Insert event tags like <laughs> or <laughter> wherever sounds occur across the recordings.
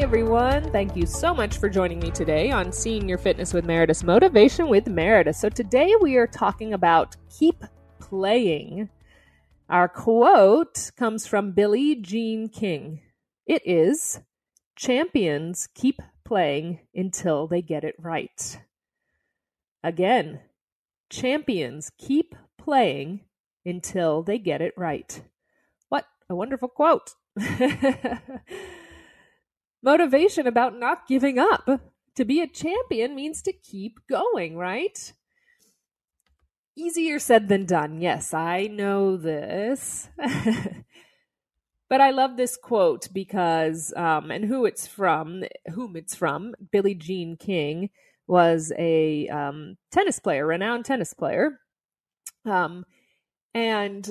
everyone. Thank you so much for joining me today on Senior Fitness with Meredith Motivation with Meredith. So, today we are talking about keep playing. Our quote comes from Billie Jean King. It is Champions keep playing until they get it right. Again, champions keep playing until they get it right. What a wonderful quote! <laughs> Motivation about not giving up. To be a champion means to keep going, right? Easier said than done. Yes, I know this. <laughs> but I love this quote because, um, and who it's from, whom it's from, Billie Jean King was a um, tennis player, renowned tennis player. Um, and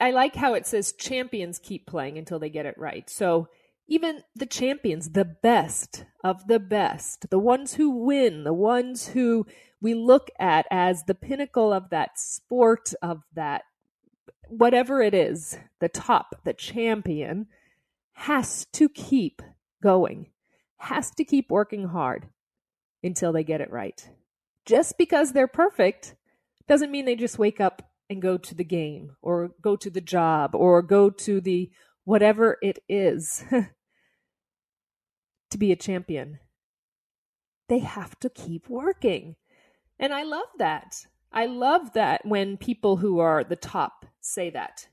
I like how it says champions keep playing until they get it right. So even the champions, the best of the best, the ones who win, the ones who we look at as the pinnacle of that sport, of that whatever it is, the top, the champion, has to keep going, has to keep working hard until they get it right. Just because they're perfect doesn't mean they just wake up and go to the game or go to the job or go to the whatever it is <laughs> to be a champion. They have to keep working. And I love that. I love that when people who are the top say that.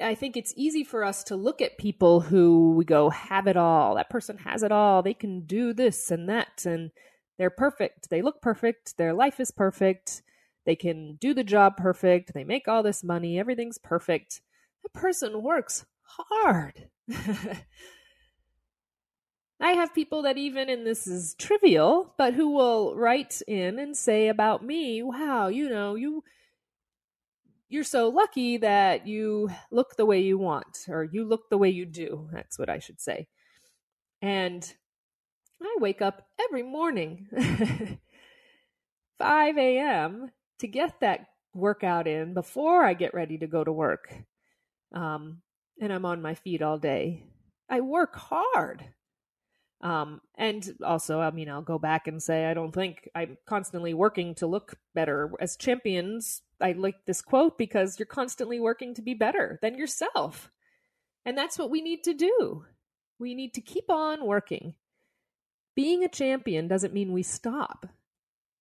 I think it's easy for us to look at people who we go, have it all. That person has it all. They can do this and that, and they're perfect. They look perfect. Their life is perfect. They can do the job perfect. They make all this money. Everything's perfect. That person works hard. <laughs> I have people that even, and this is trivial, but who will write in and say about me, wow, you know, you you're so lucky that you look the way you want or you look the way you do. That's what I should say. And I wake up every morning, <laughs> 5 a.m., to get that workout in before I get ready to go to work. Um, and I'm on my feet all day. I work hard. Um, and also, I mean, I'll go back and say, I don't think I'm constantly working to look better. As champions, I like this quote because you're constantly working to be better than yourself. And that's what we need to do. We need to keep on working. Being a champion doesn't mean we stop.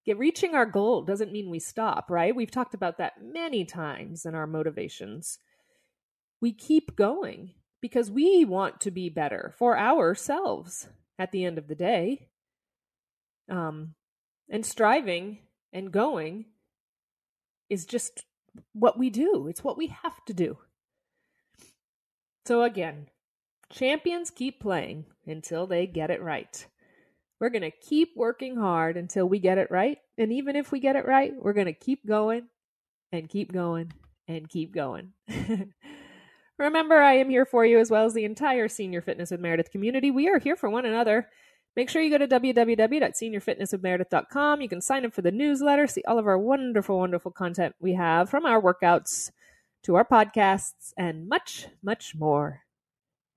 Get, reaching our goal doesn't mean we stop, right? We've talked about that many times in our motivations. We keep going because we want to be better for ourselves at the end of the day. Um, and striving and going is just what we do, it's what we have to do. So, again, champions keep playing until they get it right. We're going to keep working hard until we get it right. And even if we get it right, we're going to keep going and keep going and keep going. <laughs> Remember, I am here for you as well as the entire Senior Fitness with Meredith community. We are here for one another. Make sure you go to www.seniorfitnesswithmeredith.com. You can sign up for the newsletter, see all of our wonderful, wonderful content we have from our workouts to our podcasts and much, much more.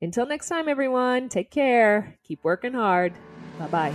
Until next time, everyone, take care. Keep working hard. Bye bye.